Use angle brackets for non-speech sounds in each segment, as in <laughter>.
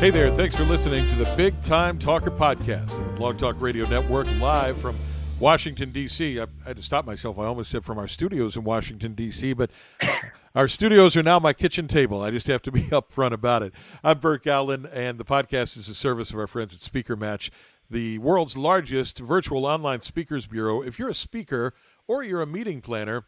Hey there, thanks for listening to the Big Time Talker podcast on the Blog Talk Radio Network live from Washington, D.C. I had to stop myself. I almost said from our studios in Washington, D.C., but our studios are now my kitchen table. I just have to be <laughs> upfront about it. I'm Burke Allen, and the podcast is a service of our friends at Speaker Match, the world's largest virtual online speakers bureau. If you're a speaker or you're a meeting planner,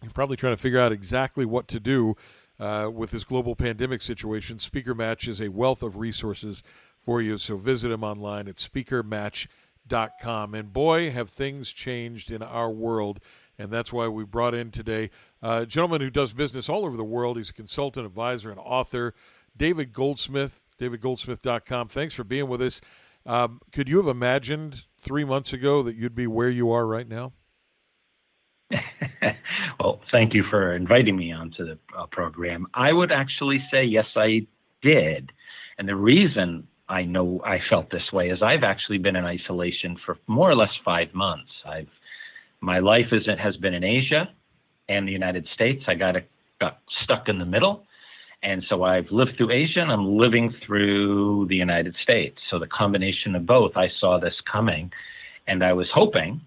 you're probably trying to figure out exactly what to do uh, with this global pandemic situation. Speaker Match is a wealth of resources for you. So visit them online at speakermatch.com. And boy, have things changed in our world. And that's why we brought in today a gentleman who does business all over the world. He's a consultant, advisor, and author, David Goldsmith, davidgoldsmith.com. Thanks for being with us. Um, could you have imagined three months ago that you'd be where you are right now? <laughs> well, thank you for inviting me onto the uh, program. I would actually say yes, I did. And the reason I know I felt this way is I've actually been in isolation for more or less five months. I've my life is has been in Asia and the United States. I got a, got stuck in the middle, and so I've lived through Asia and I'm living through the United States. So the combination of both, I saw this coming, and I was hoping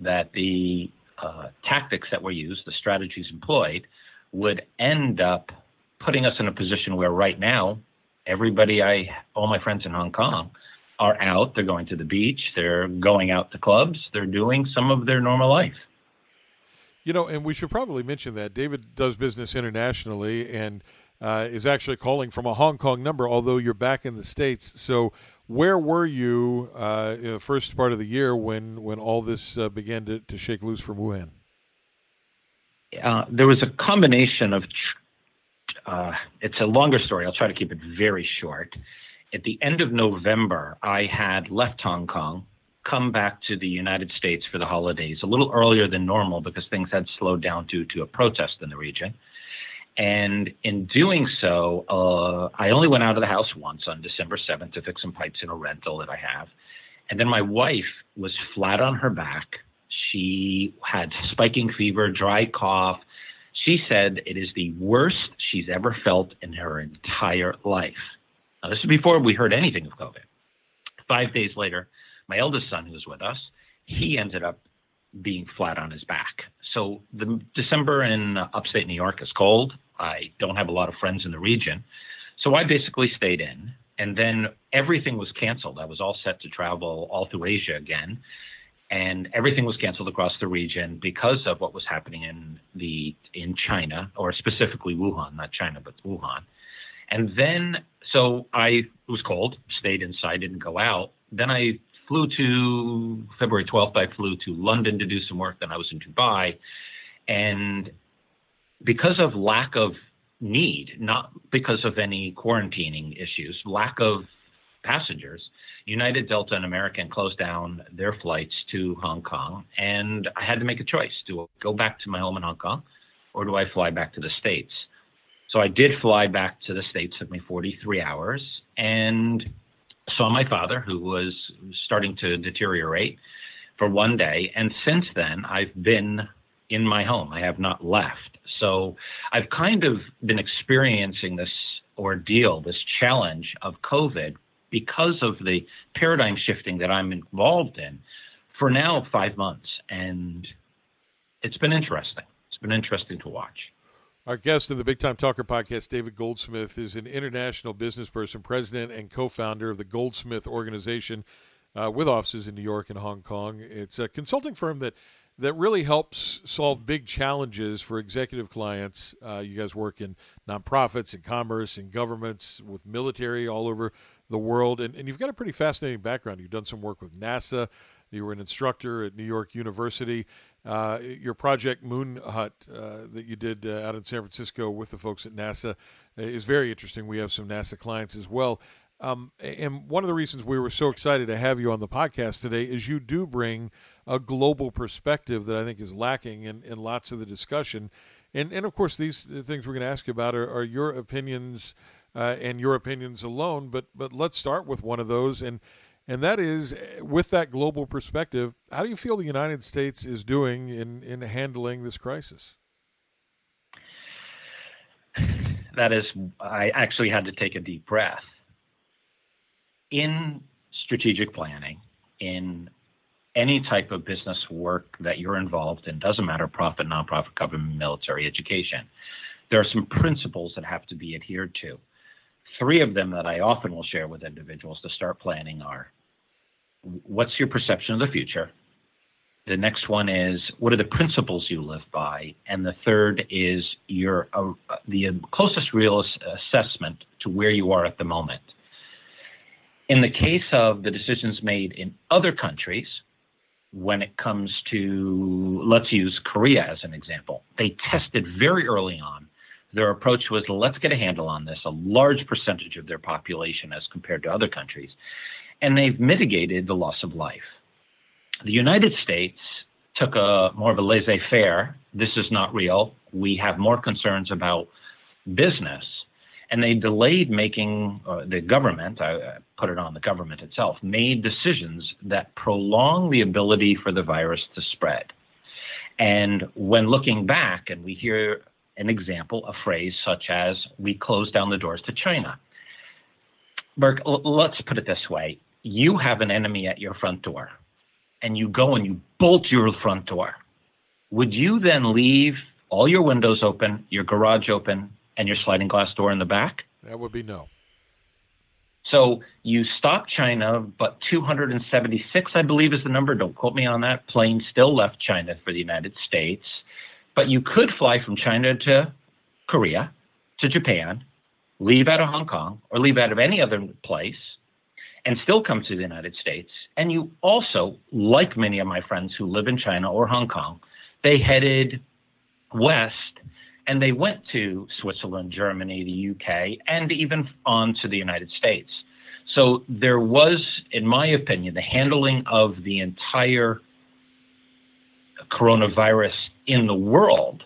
that the uh, tactics that were used, the strategies employed, would end up putting us in a position where right now, everybody I, all my friends in Hong Kong, are out. They're going to the beach. They're going out to clubs. They're doing some of their normal life. You know, and we should probably mention that David does business internationally and uh, is actually calling from a Hong Kong number, although you're back in the States. So, where were you uh, in the first part of the year when when all this uh, began to, to shake loose from Wuhan? Uh, there was a combination of. Uh, it's a longer story. I'll try to keep it very short. At the end of November, I had left Hong Kong, come back to the United States for the holidays a little earlier than normal because things had slowed down due to a protest in the region. And in doing so, uh, I only went out of the house once on December 7th to fix some pipes in a rental that I have. And then my wife was flat on her back. She had spiking fever, dry cough. She said it is the worst she's ever felt in her entire life. Now, this is before we heard anything of COVID. Five days later, my eldest son, who was with us, he ended up being flat on his back. So the December in upstate New York is cold. I don't have a lot of friends in the region. So I basically stayed in. And then everything was canceled. I was all set to travel all through Asia again. And everything was canceled across the region because of what was happening in the in China, or specifically Wuhan, not China, but Wuhan. And then so I was cold, stayed inside, didn't go out. Then I flew to February 12th. I flew to London to do some work. Then I was in Dubai, and because of lack of need, not because of any quarantining issues, lack of passengers, United, Delta, and American closed down their flights to Hong Kong. And I had to make a choice do I go back to my home in Hong Kong or do I fly back to the States? So I did fly back to the States, took me 43 hours, and saw my father, who was starting to deteriorate for one day. And since then, I've been in my home. I have not left. So I've kind of been experiencing this ordeal, this challenge of COVID because of the paradigm shifting that I'm involved in for now five months. And it's been interesting. It's been interesting to watch. Our guest in the Big Time Talker podcast, David Goldsmith, is an international business person, president, and co founder of the Goldsmith Organization uh, with offices in New York and Hong Kong. It's a consulting firm that that really helps solve big challenges for executive clients. Uh, you guys work in nonprofits and commerce and governments with military all over the world. And, and you've got a pretty fascinating background. You've done some work with NASA, you were an instructor at New York University. Uh, your project Moon Hut uh, that you did uh, out in San Francisco with the folks at NASA uh, is very interesting. We have some NASA clients as well. Um, and one of the reasons we were so excited to have you on the podcast today is you do bring a global perspective that I think is lacking in, in lots of the discussion. And, and of course, these things we're going to ask you about are, are your opinions uh, and your opinions alone. But, but let's start with one of those. And, and that is with that global perspective, how do you feel the United States is doing in, in handling this crisis? That is, I actually had to take a deep breath in strategic planning, in any type of business work that you're involved in, doesn't matter profit, nonprofit, government, military, education, there are some principles that have to be adhered to. Three of them that I often will share with individuals to start planning are what's your perception of the future? The next one is what are the principles you live by? And the third is your uh, the closest real assessment to where you are at the moment. In the case of the decisions made in other countries, when it comes to, let's use Korea as an example, they tested very early on. Their approach was let's get a handle on this, a large percentage of their population as compared to other countries. And they've mitigated the loss of life. The United States took a more of a laissez faire. This is not real. We have more concerns about business and they delayed making uh, the government i put it on the government itself made decisions that prolong the ability for the virus to spread. And when looking back and we hear an example a phrase such as we closed down the doors to china. Burke, l- let's put it this way. You have an enemy at your front door and you go and you bolt your front door. Would you then leave all your windows open your garage open and your sliding glass door in the back? That would be no. So you stop China, but 276, I believe, is the number. Don't quote me on that. Plane still left China for the United States. But you could fly from China to Korea, to Japan, leave out of Hong Kong, or leave out of any other place, and still come to the United States. And you also, like many of my friends who live in China or Hong Kong, they headed west and they went to Switzerland, Germany, the UK, and even on to the United States. So there was, in my opinion, the handling of the entire coronavirus in the world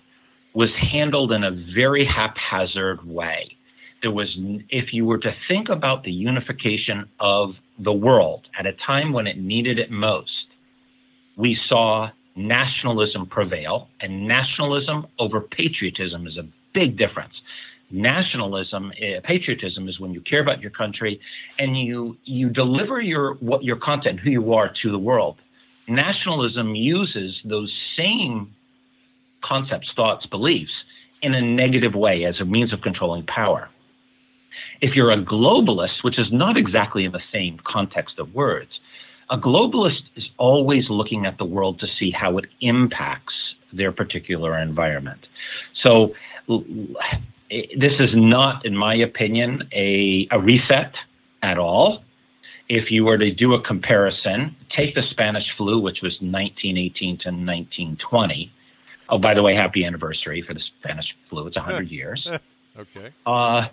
was handled in a very haphazard way. There was, if you were to think about the unification of the world at a time when it needed it most, we saw nationalism prevail, and nationalism over patriotism is a big difference. Nationalism, uh, patriotism is when you care about your country and you you deliver your what your content, who you are, to the world. Nationalism uses those same concepts, thoughts, beliefs in a negative way as a means of controlling power. If you're a globalist, which is not exactly in the same context of words, a globalist is always looking at the world to see how it impacts their particular environment. So, this is not, in my opinion, a, a reset at all. If you were to do a comparison, take the Spanish flu, which was 1918 to 1920. Oh, by the way, happy anniversary for the Spanish flu. It's 100 <laughs> years. okay. Uh,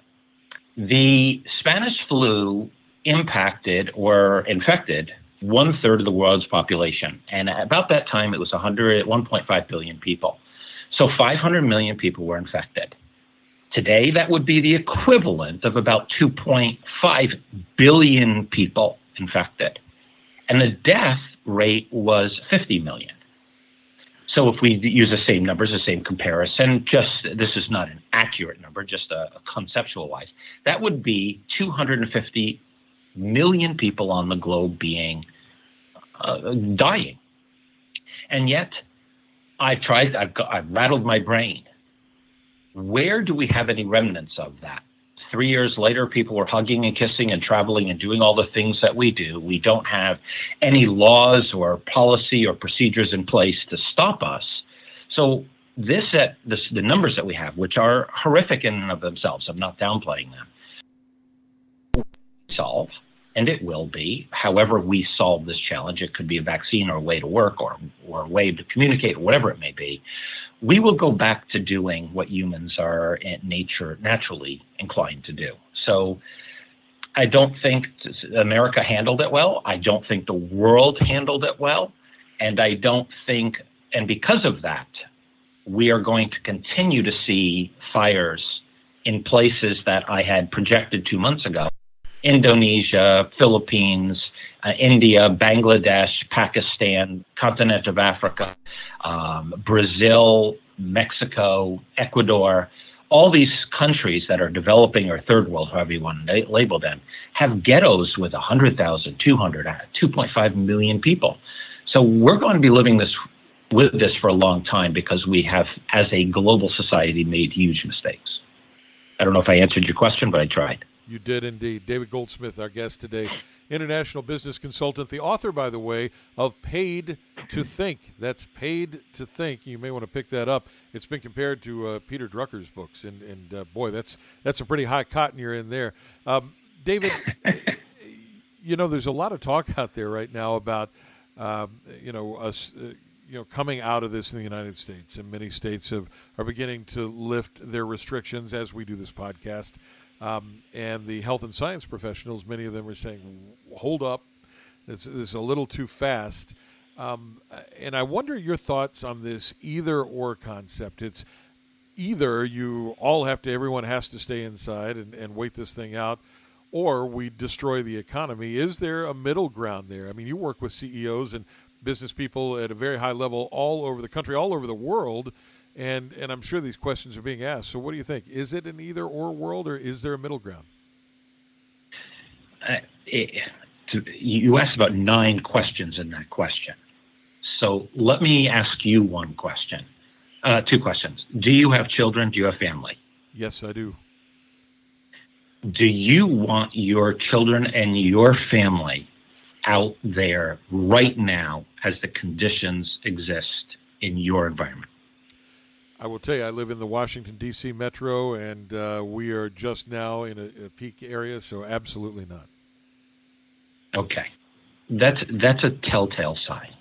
the Spanish flu impacted or infected one third of the world's population. And about that time, it was 100, 1.5 billion people. So 500 million people were infected. Today, that would be the equivalent of about 2.5 billion people infected. And the death rate was 50 million. So if we use the same numbers, the same comparison, just this is not an accurate number, just a, a conceptual wise, that would be 250 million people on the globe being uh, dying. And yet, I've tried, I've, got, I've rattled my brain. Where do we have any remnants of that? Three years later, people were hugging and kissing and traveling and doing all the things that we do. We don't have any laws or policy or procedures in place to stop us. So this, at this, the numbers that we have, which are horrific in and of themselves, I'm not downplaying them, solve and it will be. However, we solve this challenge, it could be a vaccine or a way to work or, or a way to communicate, whatever it may be. We will go back to doing what humans are in nature naturally inclined to do. So I don't think America handled it well. I don't think the world handled it well. And I don't think, and because of that, we are going to continue to see fires in places that I had projected two months ago Indonesia, Philippines, uh, India, Bangladesh, Pakistan, continent of Africa, um, Brazil, Mexico, Ecuador, all these countries that are developing or third world, however you want to label them, have ghettos with 100,000, 200, 2.5 million people. So we're going to be living this with this for a long time because we have, as a global society, made huge mistakes. I don't know if I answered your question, but I tried. You did indeed. David Goldsmith, our guest today, international business consultant, the author, by the way, of Paid to Think. That's Paid to Think. You may want to pick that up. It's been compared to uh, Peter Drucker's books, and, and uh, boy, that's that's a pretty high cotton you're in there. Um, David, <laughs> you know, there's a lot of talk out there right now about, um, you know, us. Uh, you know, coming out of this in the United States, and many states have are beginning to lift their restrictions as we do this podcast. Um, and the health and science professionals, many of them are saying, hold up, this, is a little too fast. Um, and I wonder your thoughts on this either or concept. It's either you all have to, everyone has to stay inside and, and wait this thing out, or we destroy the economy. Is there a middle ground there? I mean, you work with CEOs and business people at a very high level all over the country, all over the world and and I'm sure these questions are being asked. So, what do you think? Is it an either or world, or is there a middle ground? Uh, it, to, you asked about nine questions in that question. So let me ask you one question, uh, two questions. Do you have children? Do you have family? Yes, I do. Do you want your children and your family out there right now as the conditions exist in your environment? I will tell you, I live in the Washington D.C. metro, and uh, we are just now in a, a, peak area, so absolutely not. Okay, that's that's a telltale sign.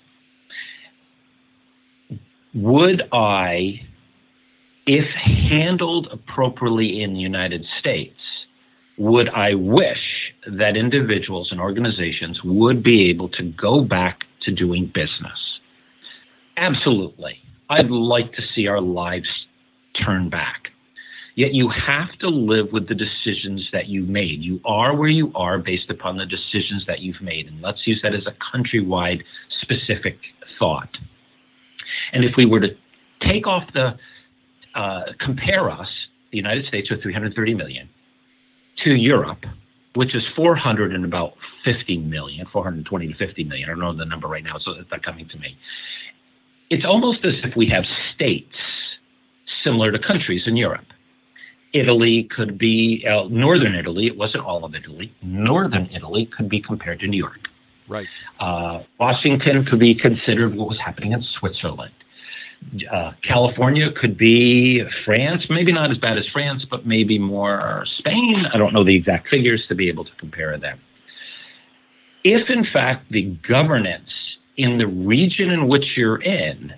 Would I, if handled appropriately in the United States, would I wish that individuals and organizations would be able to go back to doing business? Absolutely. I'd like to see our lives turn back. Yet you have to live with the decisions that you've made. You are where you are based upon the decisions that you've made. And let's use that as a countrywide specific thought. And if we were to take off the, uh, compare us, the United States with 330 million, to Europe, which is 400 and about 50 million, 420 to 50 million. I don't know the number right now, so it's not coming to me it's almost as if we have states similar to countries in Europe. Italy could be uh, northern Italy. It wasn't all of Italy. Northern Italy could be compared to New York. Right. Uh, Washington could be considered what was happening in Switzerland. Uh, California could be France, maybe not as bad as France, but maybe more Spain. I don't know the exact figures to be able to compare them. If, in fact, the governance in the region in which you're in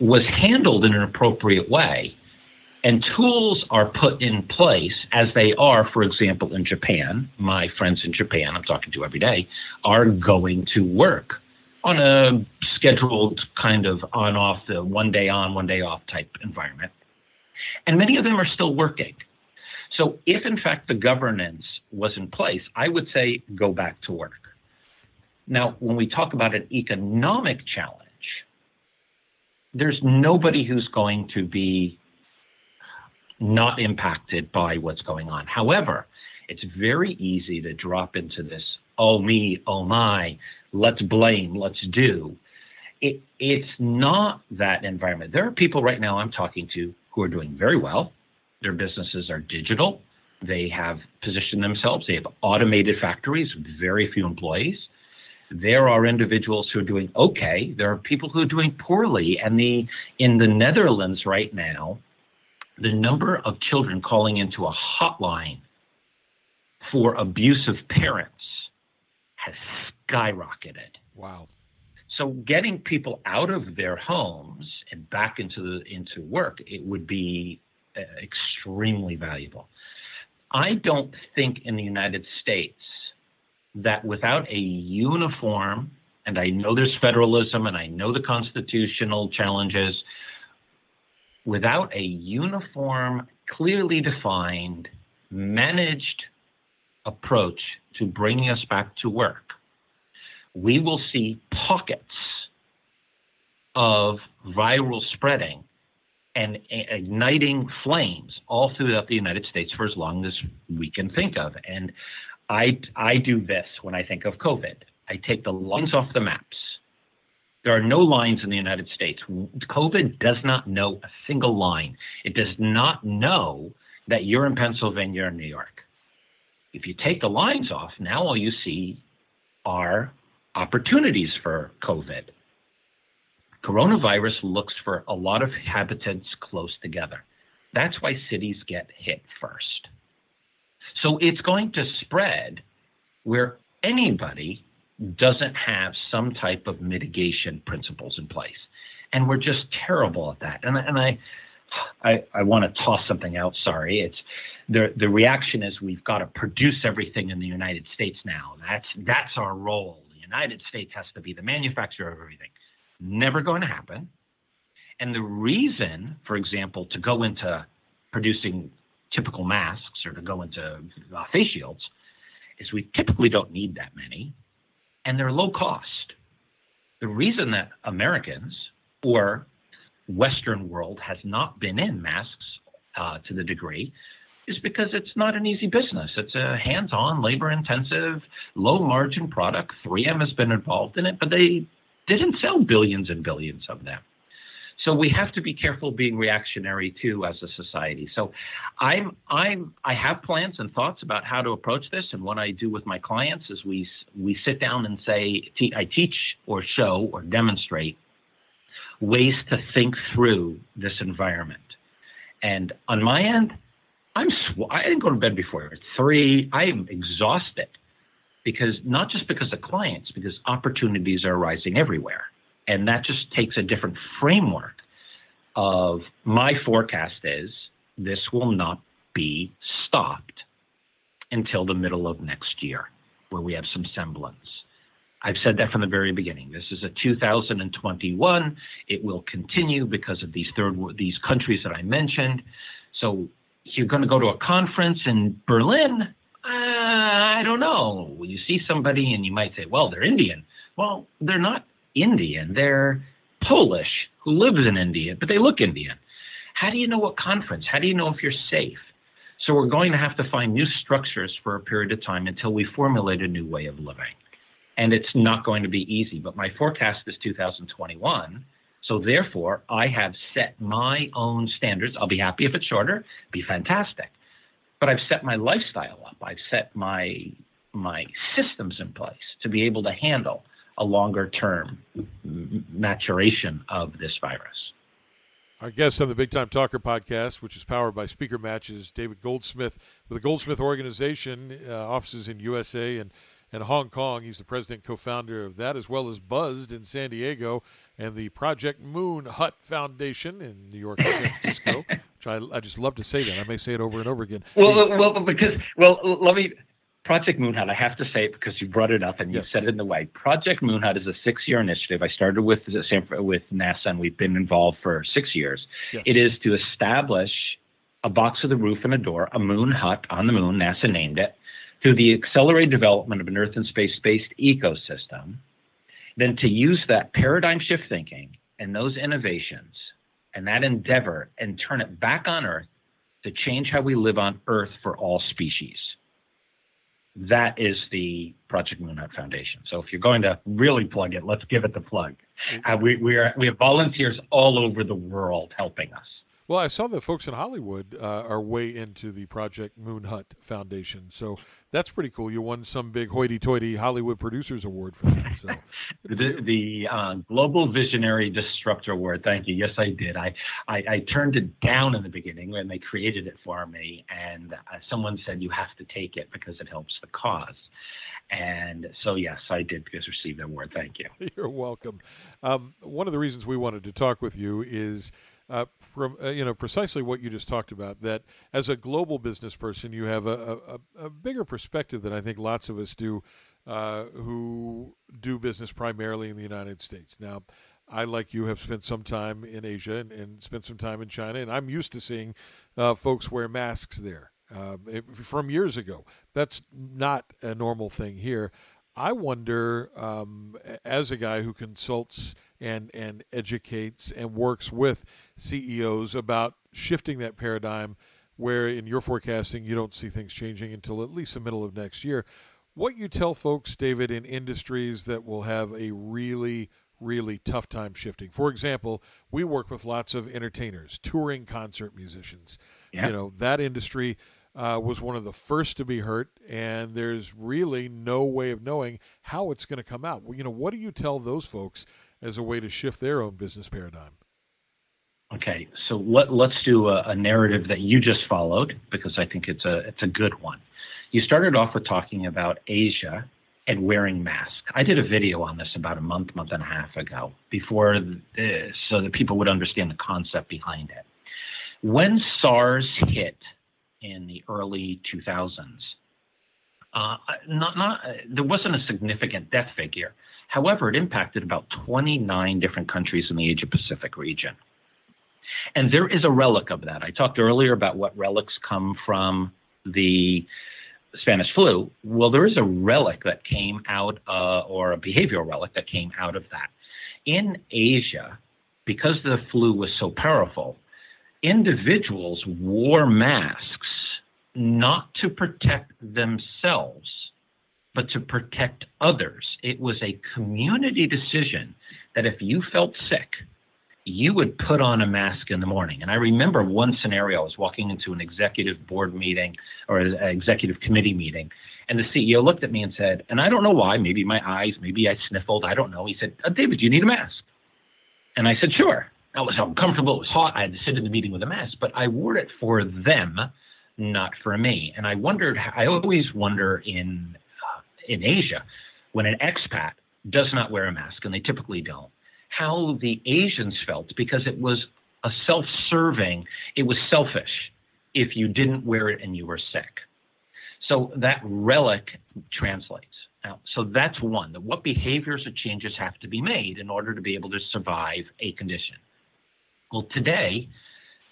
was handled in an appropriate way and tools are put in place as they are, for example, in Japan. My friends in Japan, I'm talking to every day, are going to work on a scheduled kind of on off, the one day on, one day off type environment. And many of them are still working. So, if in fact the governance was in place, I would say go back to work. Now, when we talk about an economic challenge, there's nobody who's going to be not impacted by what's going on. However, it's very easy to drop into this, oh me, oh my, let's blame, let's do. It, it's not that environment. There are people right now I'm talking to who are doing very well. Their businesses are digital. They have positioned themselves. They have automated factories, with very few employees there are individuals who are doing okay. There are people who are doing poorly. And the in the Netherlands right now, the number of children calling into a hotline for abusive parents has skyrocketed. Wow. So getting people out of their homes and back into the into work, it would be uh, extremely valuable. I don't think in the United States that without a uniform, and I know there's federalism and I know the constitutional challenges, without a uniform, clearly defined, managed approach to bringing us back to work, we will see pockets of viral spreading and igniting flames all throughout the United States for as long as we can think of. And I, I do this when I think of COVID. I take the lines off the maps. There are no lines in the United States. COVID does not know a single line. It does not know that you're in Pennsylvania or New York. If you take the lines off, now all you see are opportunities for COVID. Coronavirus looks for a lot of habitats close together. That's why cities get hit first. So it's going to spread where anybody doesn't have some type of mitigation principles in place. And we're just terrible at that. And, and I, I, I want to toss something out. Sorry. It's the, the reaction is we've got to produce everything in the United States now. That's, that's our role. The United States has to be the manufacturer of everything. Never going to happen. And the reason, for example, to go into producing typical masks or to go into uh, face shields is we typically don't need that many and they're low cost. The reason that Americans or Western world has not been in masks uh, to the degree is because it's not an easy business. It's a hands on, labor intensive, low margin product. 3M has been involved in it, but they didn't sell billions and billions of them. So we have to be careful being reactionary too as a society. So I'm I'm I have plans and thoughts about how to approach this. And what I do with my clients is we we sit down and say I teach or show or demonstrate ways to think through this environment. And on my end, I'm sw- I didn't go to bed before three. I am exhausted because not just because of clients, because opportunities are arising everywhere. And that just takes a different framework of my forecast is this will not be stopped until the middle of next year, where we have some semblance. I've said that from the very beginning. This is a 2021. It will continue because of these third these countries that I mentioned. So you're going to go to a conference in Berlin. Uh, I don't know. You see somebody and you might say, "Well, they're Indian." Well, they're not Indian. They're Polish who lives in India, but they look Indian. How do you know what conference? How do you know if you're safe? So we're going to have to find new structures for a period of time until we formulate a new way of living and it's not going to be easy. But my forecast is 2021. So therefore, I have set my own standards. I'll be happy if it's shorter, be fantastic. But I've set my lifestyle up. I've set my my systems in place to be able to handle a longer term maturation of this virus. Our guest on the Big Time Talker podcast, which is powered by Speaker Matches, David Goldsmith with the Goldsmith Organization, uh, offices in USA and and Hong Kong. He's the president co founder of that, as well as Buzzed in San Diego and the Project Moon Hut Foundation in New York and San Francisco. <laughs> which I, I just love to say that. I may say it over and over again. Well, the, well, because, well, let me. Project Moon Hut, I have to say it because you brought it up and you yes. said it in the way. Project Moon Hut is a six year initiative. I started with, with NASA and we've been involved for six years. Yes. It is to establish a box with a roof and a door, a moon hut on the moon, NASA named it, through the accelerated development of an Earth and space based ecosystem, then to use that paradigm shift thinking and those innovations and that endeavor and turn it back on Earth to change how we live on Earth for all species. That is the Project Moon Hut Foundation. So if you're going to really plug it, let's give it the plug. Uh, we, we, are, we have volunteers all over the world helping us. Well, I saw that folks in Hollywood uh, are way into the Project Moon Hut Foundation, so that's pretty cool. You won some big hoity-toity Hollywood Producers Award for that. So <laughs> the, the uh, Global Visionary Disruptor Award. Thank you. Yes, I did. I, I, I turned it down in the beginning when they created it for me, and uh, someone said you have to take it because it helps the cause. And so, yes, I did because receive the award. Thank you. <laughs> You're welcome. Um, one of the reasons we wanted to talk with you is uh, uh, you know precisely what you just talked about. That as a global business person, you have a, a, a bigger perspective than I think lots of us do, uh, who do business primarily in the United States. Now, I, like you, have spent some time in Asia and, and spent some time in China, and I'm used to seeing uh, folks wear masks there uh, it, from years ago. That's not a normal thing here. I wonder, um, as a guy who consults and and educates and works with CEOs about shifting that paradigm where in your forecasting you don't see things changing until at least the middle of next year. What you tell folks, David, in industries that will have a really really tough time shifting. For example, we work with lots of entertainers, touring concert musicians. Yeah. You know, that industry uh, was one of the first to be hurt, and there's really no way of knowing how it's going to come out. Well, you know, what do you tell those folks as a way to shift their own business paradigm? Okay, so let, let's do a, a narrative that you just followed because I think it's a it's a good one. You started off with talking about Asia and wearing masks. I did a video on this about a month, month and a half ago, before this, so that people would understand the concept behind it. When SARS hit in the early 2000s, uh, not, not, there wasn't a significant death figure. However, it impacted about 29 different countries in the Asia Pacific region. And there is a relic of that. I talked earlier about what relics come from the Spanish flu. Well, there is a relic that came out, uh, or a behavioral relic that came out of that. In Asia, because the flu was so powerful, individuals wore masks not to protect themselves, but to protect others. It was a community decision that if you felt sick, you would put on a mask in the morning. And I remember one scenario I was walking into an executive board meeting or an executive committee meeting, and the CEO looked at me and said, and I don't know why, maybe my eyes, maybe I sniffled, I don't know. He said, uh, David, you need a mask? And I said, sure. I was uncomfortable, it was hot, I had to sit in the meeting with a mask, but I wore it for them, not for me. And I wondered, I always wonder in, in Asia, when an expat does not wear a mask, and they typically don't, how the Asians felt because it was a self serving, it was selfish if you didn't wear it and you were sick. So that relic translates. Now, so that's one. that What behaviors or changes have to be made in order to be able to survive a condition? Well, today,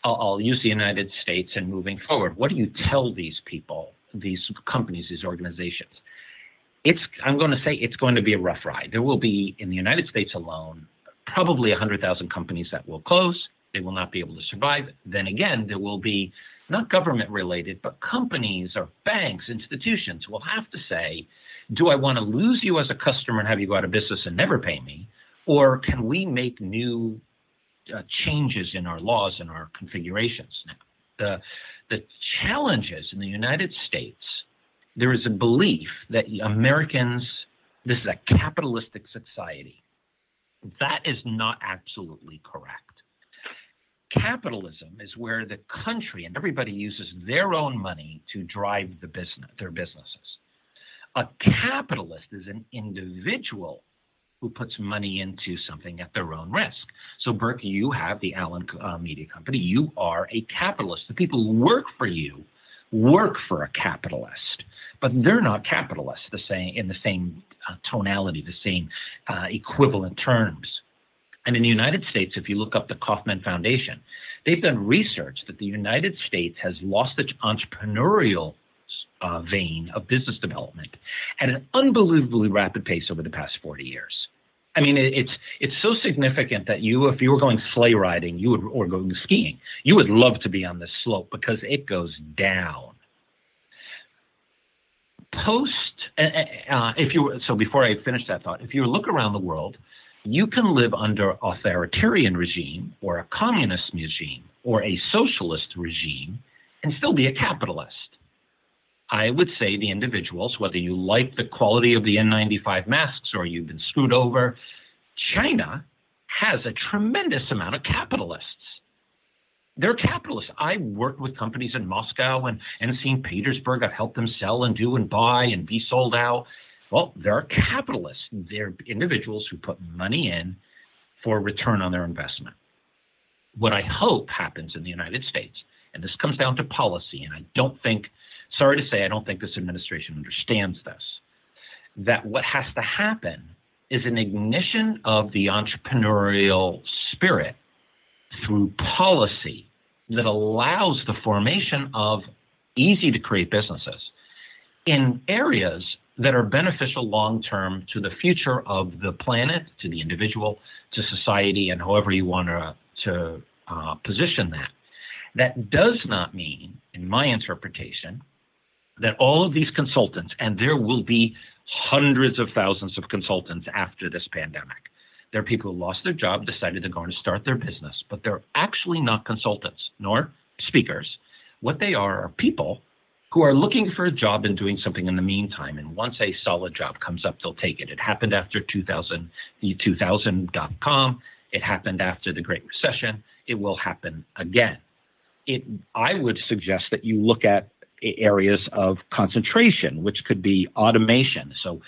I'll, I'll use the United States and moving forward. What do you tell these people, these companies, these organizations? It's, I'm going to say it's going to be a rough ride. There will be, in the United States alone, probably 100,000 companies that will close. They will not be able to survive. Then again, there will be not government related, but companies or banks, institutions will have to say, do I want to lose you as a customer and have you go out of business and never pay me? Or can we make new uh, changes in our laws and our configurations now? The, the challenges in the United States, there is a belief that Americans, this is a capitalistic society that is not absolutely correct. Capitalism is where the country and everybody uses their own money to drive the business, their businesses. A capitalist is an individual who puts money into something at their own risk. So, Burke, you have the Allen uh, Media Company. You are a capitalist. The people who work for you work for a capitalist, but they're not capitalists the same in the same uh, tonality, the same uh, equivalent terms. And in the United States, if you look up the Kauffman Foundation, they've done research that the United States has lost its entrepreneurial uh, vein of business development at an unbelievably rapid pace over the past 40 years. I mean, it's it's so significant that you, if you were going sleigh riding, you would or going skiing, you would love to be on this slope because it goes down post, uh, uh, uh, if you so before I finish that thought, if you look around the world, you can live under authoritarian regime or a communist regime or a socialist regime and still be a capitalist. I would say the individuals, whether you like the quality of the N95 masks or you've been screwed over, China has a tremendous amount of capitalists they're capitalists. I worked with companies in Moscow and, and St. Petersburg. I've helped them sell and do and buy and be sold out. Well, they're capitalists. They're individuals who put money in for return on their investment. What I hope happens in the United States, and this comes down to policy, and I don't think, sorry to say, I don't think this administration understands this, that what has to happen is an ignition of the entrepreneurial spirit through policy that allows the formation of easy to create businesses in areas that are beneficial long term to the future of the planet, to the individual, to society, and however you want to, uh, position that. That does not mean, in my interpretation, that all of these consultants, and there will be hundreds of thousands of consultants after this pandemic. There are people who lost their job, decided they're going to start their business, but they're actually not consultants nor speakers. What they are are people who are looking for a job and doing something in the meantime. And once a solid job comes up, they'll take it. It happened after 2000, the 2000.com. It happened after the Great Recession. It will happen again. It, I would suggest that you look at areas of concentration, which could be automation. So,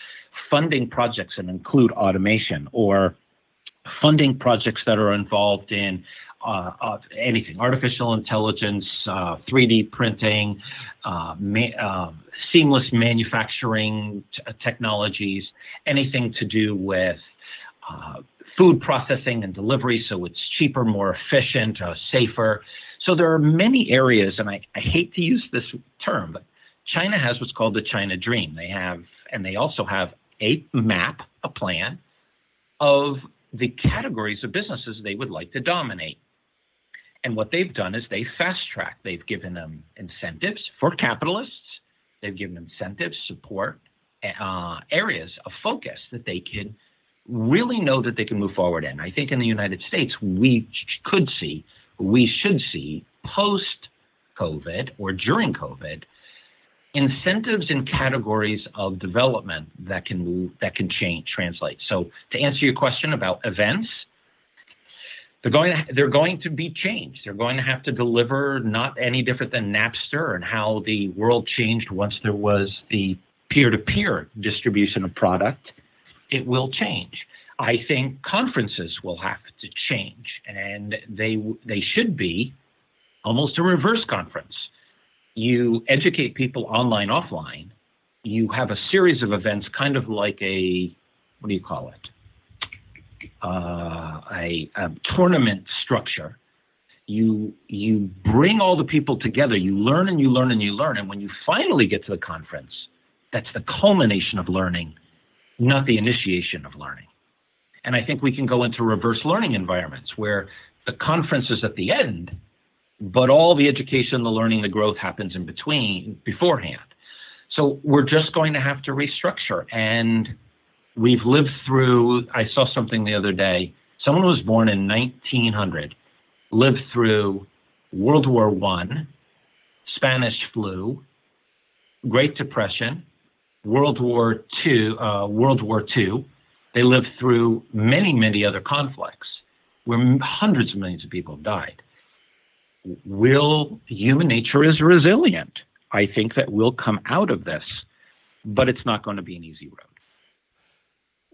funding projects that include automation or funding projects that are involved in uh, uh, anything artificial intelligence, uh, 3D printing, uh, ma- uh, seamless manufacturing t- technologies, anything to do with uh, food processing and delivery so it's cheaper, more efficient, safer. So there are many areas, and I, I hate to use this term, but China has what's called the China Dream. They have, and they also have a map, a plan of the categories of businesses they would like to dominate. And what they've done is they fast track. They've given them incentives for capitalists. They've given incentives, support, uh, areas of focus that they can really know that they can move forward in. I think in the United States, we could see, we should see post COVID or during COVID, incentives and categories of development that can move, that can change, translate. So to answer your question about events, they're going to they're going to be changed. They're going to have to deliver not any different than Napster and how the world changed once there was the peer-to-peer distribution of product. It will change. I think conferences will have to change, and they they should be almost a reverse conference. You educate people online, offline. You have a series of events, kind of like a what do you call it? uh, a, a tournament structure, you you bring all the people together. You learn and you learn and you learn, and when you finally get to the conference, that's the culmination of learning, not the initiation of learning. And I think we can go into reverse learning environments where the conference is at the end, but all the education, the learning, the growth happens in between beforehand. So we're just going to have to restructure. And we've lived through, I saw something the other day. Someone was born in 1900, lived through World War One, Spanish flu, Great Depression, World War Two, uh, World War Two. They lived through many, many other conflicts where hundreds of millions of people have died. Will human nature is resilient? I think that we'll come out of this, but it's not going to be an easy road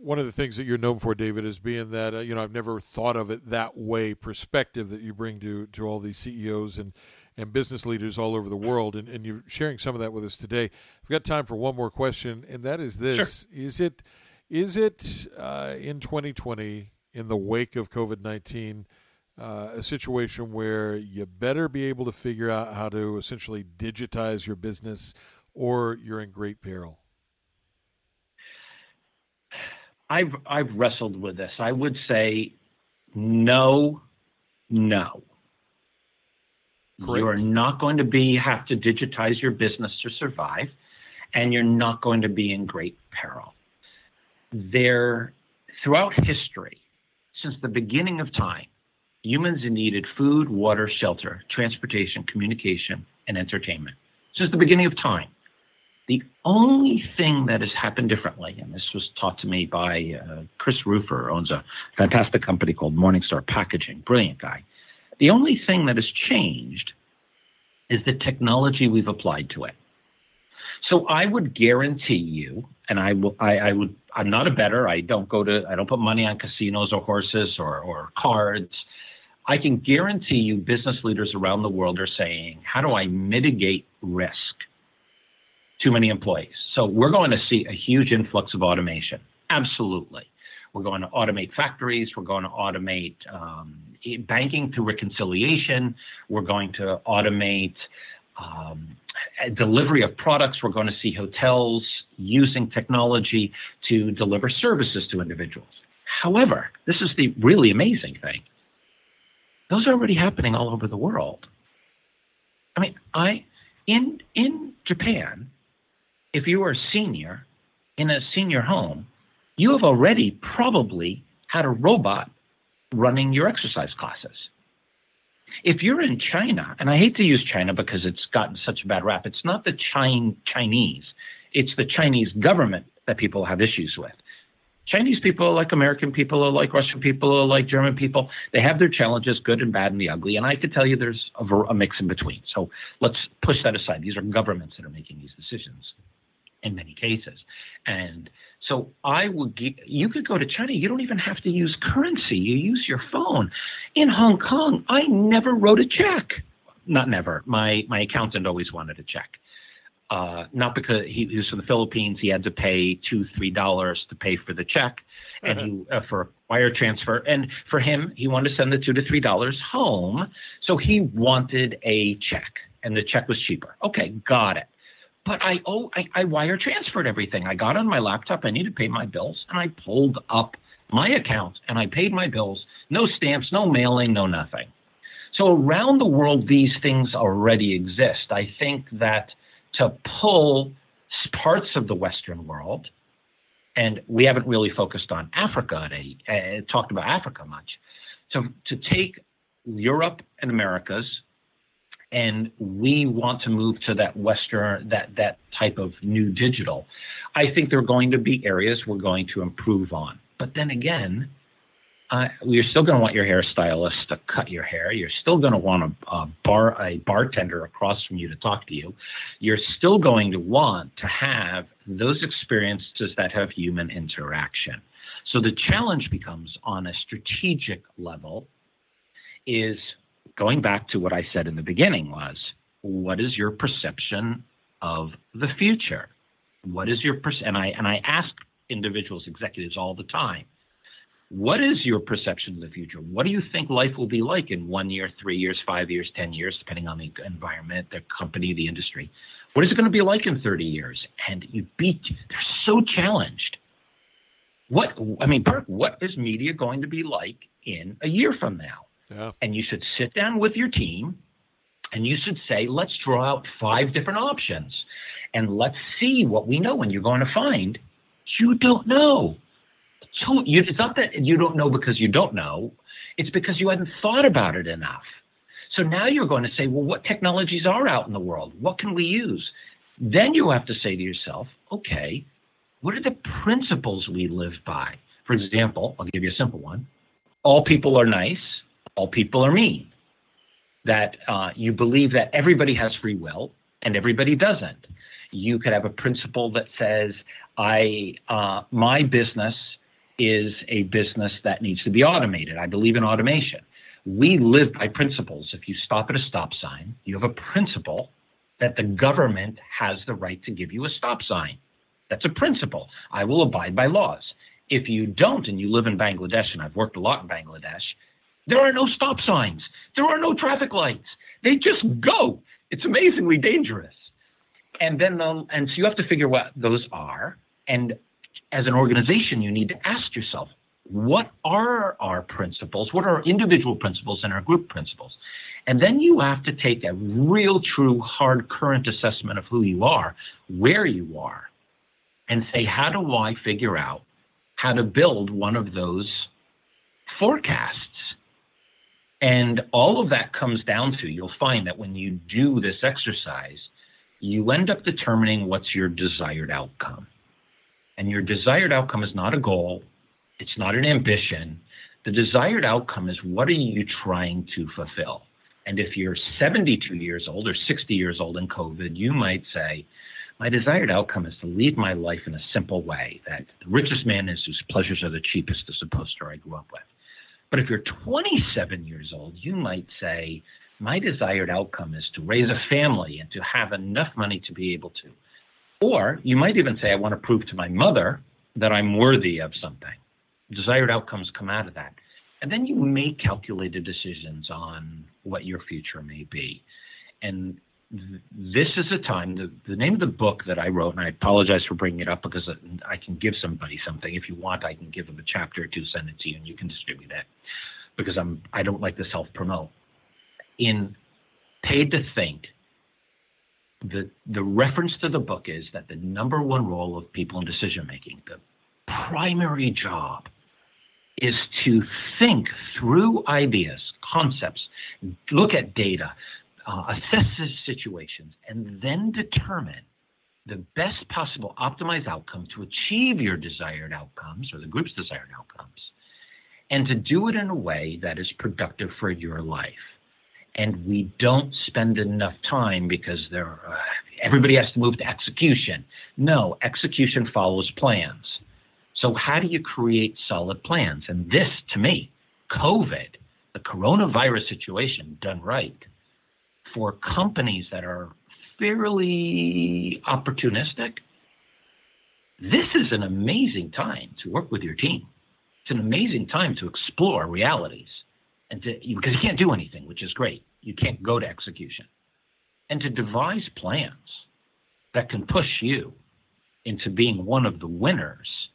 one of the things that you're known for, David, is being that uh, you know I've never thought of it that way perspective that you bring to to all these CEOs and and business leaders all over the world, and, and you're sharing some of that with us today. I've got time for one more question, and that is this: sure. Is it is it uh, in 2020 in the wake of COVID 19? Uh, a situation where you better be able to figure out how to essentially digitize your business, or you're in great peril. I've I've wrestled with this. I would say no, no. Correct. You are not going to be have to digitize your business to survive, and you're not going to be in great peril. There, throughout history, since the beginning of time, humans needed food, water, shelter, transportation, communication, and entertainment. Since the beginning of time. The only thing that has happened differently, and this was taught to me by uh, Chris Rufer, owns a fantastic company called Morningstar Packaging, brilliant guy. The only thing that has changed is the technology we've applied to it. So I would guarantee you, and I will, I, I would, I'm not a bettor. I don't go to, I don't put money on casinos or horses or, or cards. I can guarantee you, business leaders around the world are saying, how do I mitigate risk? too many employees. So we're going to see a huge influx of automation. Absolutely. We're going to automate factories. We're going to automate um, banking through reconciliation. We're going to automate um, delivery of products. We're going to see hotels using technology to deliver services to individuals. However, this is the really amazing thing. Those are already happening all over the world. I mean, I in in Japan, if you are a senior in a senior home, you have already probably had a robot running your exercise classes. If you're in China, and I hate to use China because it's gotten such a bad rap, it's not the Chinese, it's the Chinese government that people have issues with. Chinese people are like American people, are like Russian people, are like German people. They have their challenges, good and bad and the ugly. And I could tell you there's a, a mix in between. So let's push that aside. These are governments that are making these decisions in many cases. And so I would get, you could go to China. You don't even have to use currency. You use your phone. In Hong Kong, I never wrote a check. Not never. My my accountant always wanted a check. Uh, not because he, he, was from the Philippines. He had to pay two, three dollars to pay for the check, and he uh-huh. uh, for wire transfer. And for him, he wanted to send the two to three dollars home, so he wanted a check, and the check was cheaper. Okay, got it but I oh I, I wire transferred everything. I got on my laptop. I needed to pay my bills, and I pulled up my account and I paid my bills. No stamps, no mailing, no nothing. So around the world, these things already exist. I think that to pull parts of the Western world, and we haven't really focused on Africa, uh, talked about Africa much. So to take Europe and Americas and we want to move to that western that that type of new digital i think there are going to be areas we're going to improve on but then again uh, you're still going to want your hairstylist to cut your hair. You're still going to want a, a, bar a bartender across from you to talk to you. You're still going to want to have those experiences that have human interaction. So the challenge becomes on a strategic level is going back to what I said in the beginning was what is your perception of the future? What is your per- and I and I ask individuals, executives all the time, what is your perception of the future? What do you think life will be like in one year, three years, five years, ten years, depending on the environment, the company, the industry? What is it going to be like in 30 years? And you beat they're so challenged. What I mean, Burke, what is media going to be like in a year from now? Yeah. And you should sit down with your team and you should say, let's draw out five different options and let's see what we know. And you're going to find you don't know. So you, it's not that you don't know because you don't know, it's because you hadn't thought about it enough. So now you're going to say, well, what technologies are out in the world? What can we use? Then you have to say to yourself, okay, what are the principles we live by? For example, I'll give you a simple one. All people are nice all people are mean. That uh, you believe that everybody has free will and everybody doesn't. You could have a principle that says, "I uh, my business is a business that needs to be automated. I believe in automation." We live by principles. If you stop at a stop sign, you have a principle that the government has the right to give you a stop sign. That's a principle. I will abide by laws. If you don't, and you live in Bangladesh, and I've worked a lot in Bangladesh, there are no stop signs. There are no traffic lights. They just go. It's amazingly dangerous. And then, um, and so you have to figure what those are. And as an organization, you need to ask yourself, what are our principles? What are our individual principles and our group principles? And then you have to take a real, true, hard, current assessment of who you are, where you are, and say, how do I figure out how to build one of those forecasts? And all of that comes down to you'll find that when you do this exercise, you end up determining what's your desired outcome. And your desired outcome is not a goal, it's not an ambition. The desired outcome is what are you trying to fulfill? And if you're 72 years old or 60 years old in COVID, you might say, my desired outcome is to lead my life in a simple way that the richest man is whose pleasures are the cheapest is the poster I grew up with. But if you're 27 years old, you might say, my desired outcome is to raise a family and to have enough money to be able to. Or you might even say, I want to prove to my mother that I'm worthy of something. Desired outcomes come out of that. And then you make calculated decisions on what your future may be. And this is a time, the, the name of the book that I wrote, and I apologize for bringing it up because I can give somebody something. If you want, I can give them a chapter or two, send it to you, and you can distribute it because I'm, I don't like to self promote. In Paid to Think, the, the reference to the book is that the number one role of people in decision making, the primary job, is to think through ideas, concepts, look at data, uh, assess situations, and then determine the best possible optimized outcome to achieve your desired outcomes or the group's desired outcomes, and to do it in a way that is productive for your life. And we don't spend enough time because there, uh, everybody has to move to execution. No, execution follows plans. So, how do you create solid plans? And this, to me, COVID, the coronavirus situation done right, for companies that are fairly opportunistic, this is an amazing time to work with your team. It's an amazing time to explore realities and to, because you can't do anything, which is great. You can't go to execution. And to devise plans that can push you into being one of the winners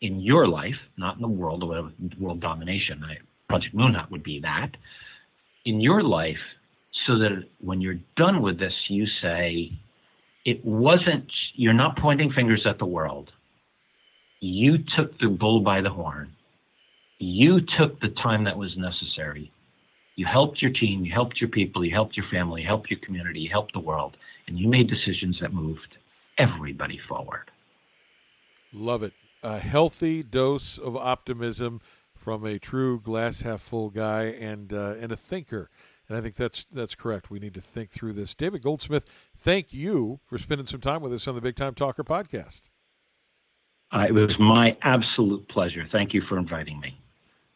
in your life, not in the world, or world domination. Project Moonhut would be that. In your life, so that when you're done with this, you say, it wasn't, you're not pointing fingers at the world. You took the bull by the horn. You took the time that was necessary. You helped your team, you helped your people, you helped your family, you helped your community, you helped the world, and you made decisions that moved everybody forward. Love it. A healthy dose of optimism from a true glass half full guy and uh, and a thinker. And I think that's that's correct. We need to think through this. David Goldsmith, thank you for spending some time with us on the Big Time Talker podcast. Uh, it was my absolute pleasure. Thank you for inviting me.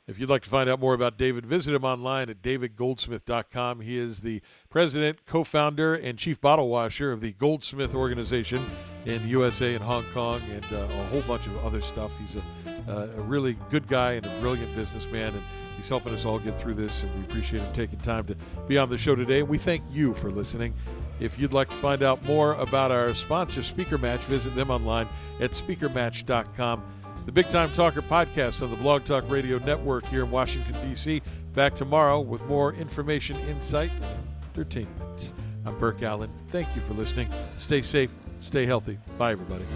If you'd like to find out more about David, visit him online at davidgoldsmith.com. He is the president, co founder, and chief bottle washer of the Goldsmith organization in the USA and Hong Kong and uh, a whole bunch of other stuff. He's a, uh, a really good guy and a brilliant businessman. And He's helping us all get through this, and we appreciate him taking time to be on the show today. We thank you for listening. If you'd like to find out more about our sponsor, Speaker Match, visit them online at speakermatch.com. The Big Time Talker podcast on the Blog Talk Radio Network here in Washington, D.C. Back tomorrow with more information, insight, and entertainment. I'm Burke Allen. Thank you for listening. Stay safe, stay healthy. Bye, everybody.